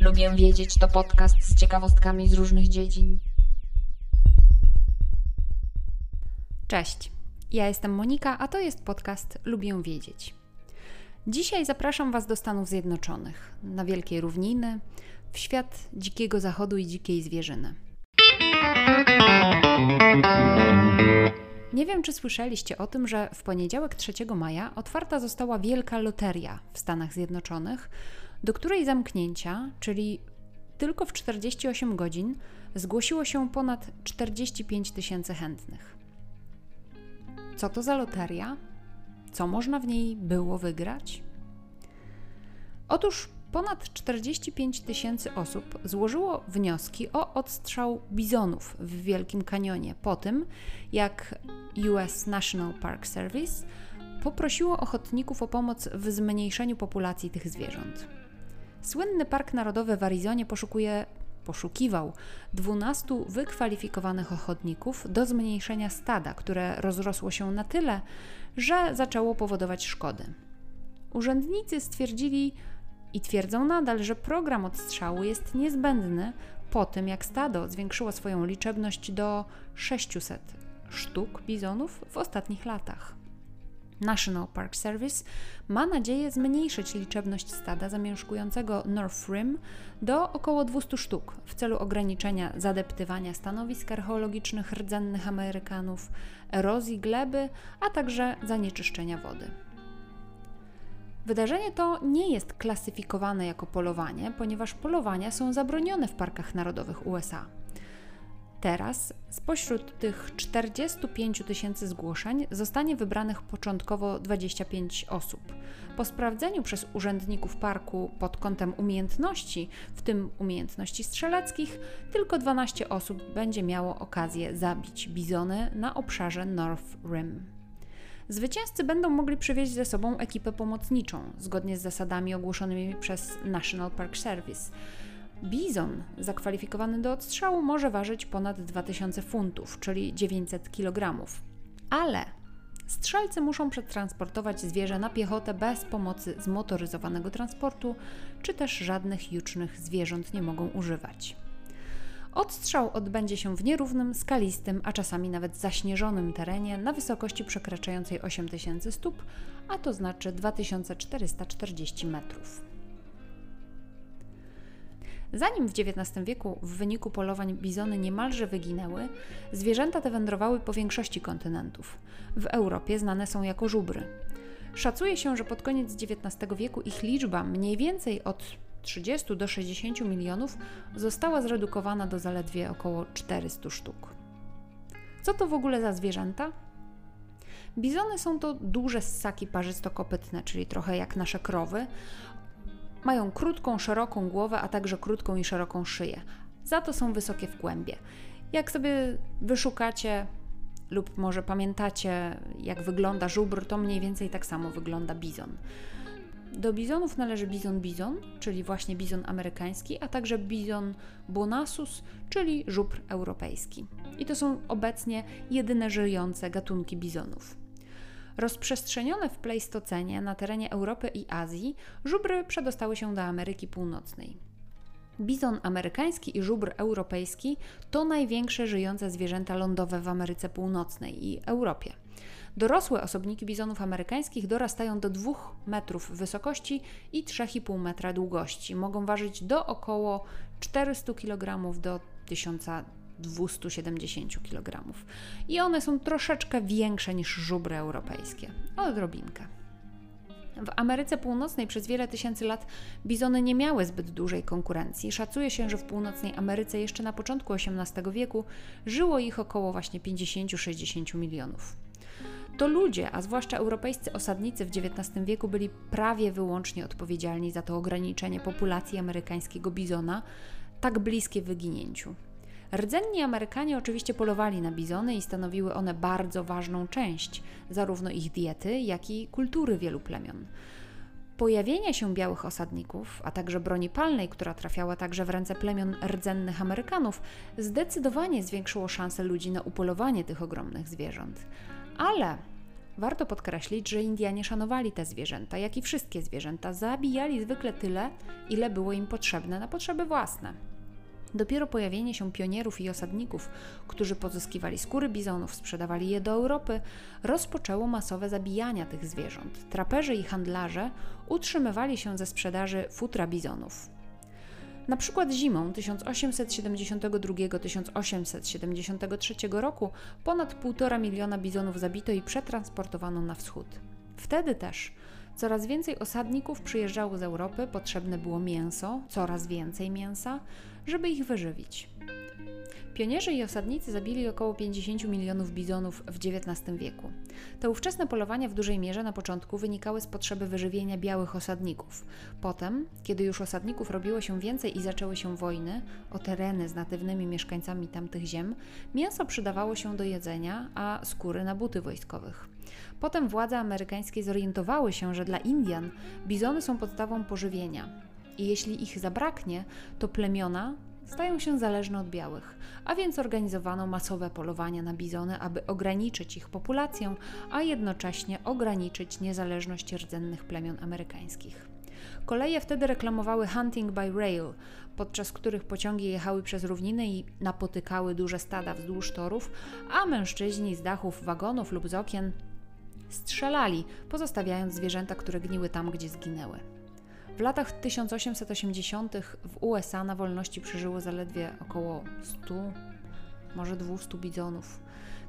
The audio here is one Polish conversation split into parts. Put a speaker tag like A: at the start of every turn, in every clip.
A: Lubię wiedzieć to podcast z ciekawostkami z różnych dziedzin.
B: Cześć, ja jestem Monika, a to jest podcast Lubię Wiedzieć. Dzisiaj zapraszam Was do Stanów Zjednoczonych, na wielkie równiny, w świat dzikiego zachodu i dzikiej zwierzyny. Nie wiem, czy słyszeliście o tym, że w poniedziałek 3 maja otwarta została wielka loteria w Stanach Zjednoczonych, do której zamknięcia, czyli tylko w 48 godzin, zgłosiło się ponad 45 tysięcy chętnych. Co to za loteria? Co można w niej było wygrać? Otóż ponad 45 tysięcy osób złożyło wnioski o odstrzał bizonów w Wielkim Kanionie po tym, jak US National Park Service poprosiło ochotników o pomoc w zmniejszeniu populacji tych zwierząt. Słynny Park Narodowy w Arizonie poszukuje poszukiwał 12 wykwalifikowanych ochotników do zmniejszenia stada, które rozrosło się na tyle, że zaczęło powodować szkody. Urzędnicy stwierdzili i twierdzą nadal, że program odstrzału jest niezbędny po tym, jak stado zwiększyło swoją liczebność do 600 sztuk bizonów w ostatnich latach. National Park Service ma nadzieję zmniejszyć liczebność stada zamieszkującego North Rim do około 200 sztuk w celu ograniczenia zadeptywania stanowisk archeologicznych rdzennych Amerykanów, erozji gleby, a także zanieczyszczenia wody. Wydarzenie to nie jest klasyfikowane jako polowanie, ponieważ polowania są zabronione w parkach narodowych USA. Teraz spośród tych 45 tysięcy zgłoszeń zostanie wybranych początkowo 25 osób. Po sprawdzeniu przez urzędników parku pod kątem umiejętności, w tym umiejętności strzeleckich, tylko 12 osób będzie miało okazję zabić bizony na obszarze North Rim. Zwycięzcy będą mogli przywieźć ze sobą ekipę pomocniczą, zgodnie z zasadami ogłoszonymi przez National Park Service. Bizon zakwalifikowany do odstrzału może ważyć ponad 2000 funtów, czyli 900 kg. Ale strzelcy muszą przetransportować zwierzę na piechotę bez pomocy zmotoryzowanego transportu, czy też żadnych jucznych zwierząt nie mogą używać. Odstrzał odbędzie się w nierównym, skalistym, a czasami nawet zaśnieżonym terenie na wysokości przekraczającej 8000 stóp, a to znaczy 2440 metrów. Zanim w XIX wieku w wyniku polowań bizony niemalże wyginęły, zwierzęta te wędrowały po większości kontynentów. W Europie znane są jako żubry. Szacuje się, że pod koniec XIX wieku ich liczba mniej więcej od 30 do 60 milionów została zredukowana do zaledwie około 400 sztuk. Co to w ogóle za zwierzęta? Bizony są to duże ssaki parzystokopytne, czyli trochę jak nasze krowy, mają krótką, szeroką głowę, a także krótką i szeroką szyję. Za to są wysokie w głębie. Jak sobie wyszukacie lub może pamiętacie, jak wygląda żubr, to mniej więcej tak samo wygląda bizon. Do bizonów należy bizon bizon, czyli właśnie bizon amerykański, a także bizon bonasus, czyli żubr europejski. I to są obecnie jedyne żyjące gatunki bizonów. Rozprzestrzenione w Pleistocenie na terenie Europy i Azji, żubry przedostały się do Ameryki Północnej. Bizon amerykański i żubr europejski to największe żyjące zwierzęta lądowe w Ameryce Północnej i Europie. Dorosłe osobniki bizonów amerykańskich dorastają do 2 metrów wysokości i 3,5 metra długości. Mogą ważyć do około 400 kg do 1000 270 kg. I one są troszeczkę większe niż żubry europejskie, odrobinkę. W Ameryce Północnej przez wiele tysięcy lat bizony nie miały zbyt dużej konkurencji. Szacuje się, że w północnej Ameryce jeszcze na początku XVIII wieku żyło ich około właśnie 50-60 milionów. To ludzie, a zwłaszcza europejscy osadnicy w XIX wieku byli prawie wyłącznie odpowiedzialni za to ograniczenie populacji amerykańskiego bizona, tak bliskie wyginięciu. Rdzenni Amerykanie oczywiście polowali na bizony i stanowiły one bardzo ważną część zarówno ich diety, jak i kultury wielu plemion. Pojawienie się białych osadników, a także broni palnej, która trafiała także w ręce plemion rdzennych Amerykanów, zdecydowanie zwiększyło szanse ludzi na upolowanie tych ogromnych zwierząt. Ale warto podkreślić, że Indianie szanowali te zwierzęta, jak i wszystkie zwierzęta, zabijali zwykle tyle, ile było im potrzebne na potrzeby własne. Dopiero pojawienie się pionierów i osadników, którzy pozyskiwali skóry bizonów, sprzedawali je do Europy, rozpoczęło masowe zabijania tych zwierząt. Traperzy i handlarze utrzymywali się ze sprzedaży futra bizonów. Na przykład zimą 1872-1873 roku ponad 1,5 miliona bizonów zabito i przetransportowano na wschód. Wtedy też Coraz więcej osadników przyjeżdżało z Europy, potrzebne było mięso, coraz więcej mięsa, żeby ich wyżywić. Pionierzy i osadnicy zabili około 50 milionów bizonów w XIX wieku. Te ówczesne polowania w dużej mierze na początku wynikały z potrzeby wyżywienia białych osadników. Potem, kiedy już osadników robiło się więcej i zaczęły się wojny o tereny z natywnymi mieszkańcami tamtych ziem, mięso przydawało się do jedzenia, a skóry na buty wojskowych. Potem władze amerykańskie zorientowały się, że dla Indian bizony są podstawą pożywienia. I jeśli ich zabraknie, to plemiona stają się zależne od białych, a więc organizowano masowe polowania na bizony, aby ograniczyć ich populację, a jednocześnie ograniczyć niezależność rdzennych plemion amerykańskich. Koleje wtedy reklamowały hunting by rail, podczas których pociągi jechały przez równiny i napotykały duże stada wzdłuż torów, a mężczyźni z dachów wagonów lub z okien strzelali, pozostawiając zwierzęta, które gniły tam, gdzie zginęły. W latach 1880. w USA na wolności przeżyło zaledwie około 100, może 200 bizonów.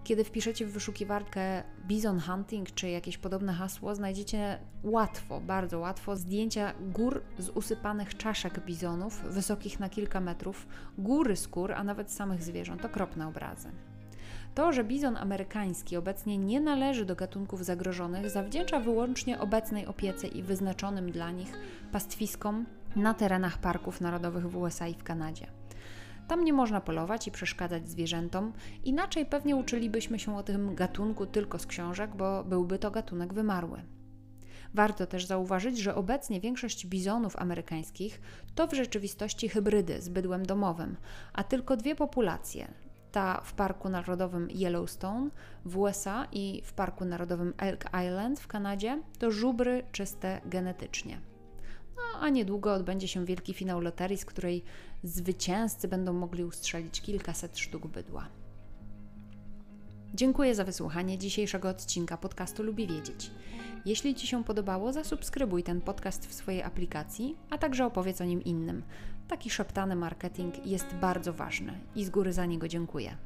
B: Kiedy wpiszecie w wyszukiwarkę bizon hunting czy jakieś podobne hasło, znajdziecie łatwo, bardzo łatwo zdjęcia gór z usypanych czaszek bizonów, wysokich na kilka metrów, góry skór, a nawet samych zwierząt. Okropne obrazy. To, że bizon amerykański obecnie nie należy do gatunków zagrożonych, zawdzięcza wyłącznie obecnej opiece i wyznaczonym dla nich pastwiskom na terenach parków narodowych w USA i w Kanadzie. Tam nie można polować i przeszkadzać zwierzętom, inaczej pewnie uczylibyśmy się o tym gatunku tylko z książek, bo byłby to gatunek wymarły. Warto też zauważyć, że obecnie większość bizonów amerykańskich to w rzeczywistości hybrydy z bydłem domowym, a tylko dwie populacje, ta w Parku Narodowym Yellowstone w USA i w Parku Narodowym Elk Island w Kanadzie to żubry czyste genetycznie. No, a niedługo odbędzie się wielki finał loterii, z której zwycięzcy będą mogli ustrzelić kilkaset sztuk bydła. Dziękuję za wysłuchanie dzisiejszego odcinka podcastu Lubi Wiedzieć. Jeśli Ci się podobało, zasubskrybuj ten podcast w swojej aplikacji, a także opowiedz o nim innym. Taki szeptany marketing jest bardzo ważny i z góry za niego dziękuję.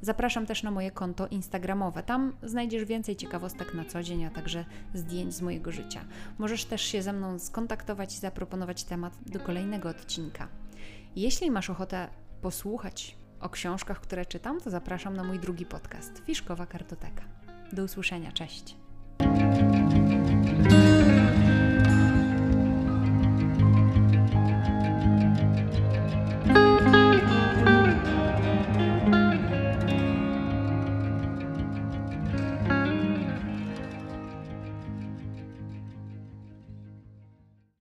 B: Zapraszam też na moje konto Instagramowe. Tam znajdziesz więcej ciekawostek na co dzień, a także zdjęć z mojego życia. Możesz też się ze mną skontaktować i zaproponować temat do kolejnego odcinka. Jeśli masz ochotę posłuchać o książkach, które czytam, to zapraszam na mój drugi podcast Fiszkowa Kartoteka. Do usłyszenia, cześć.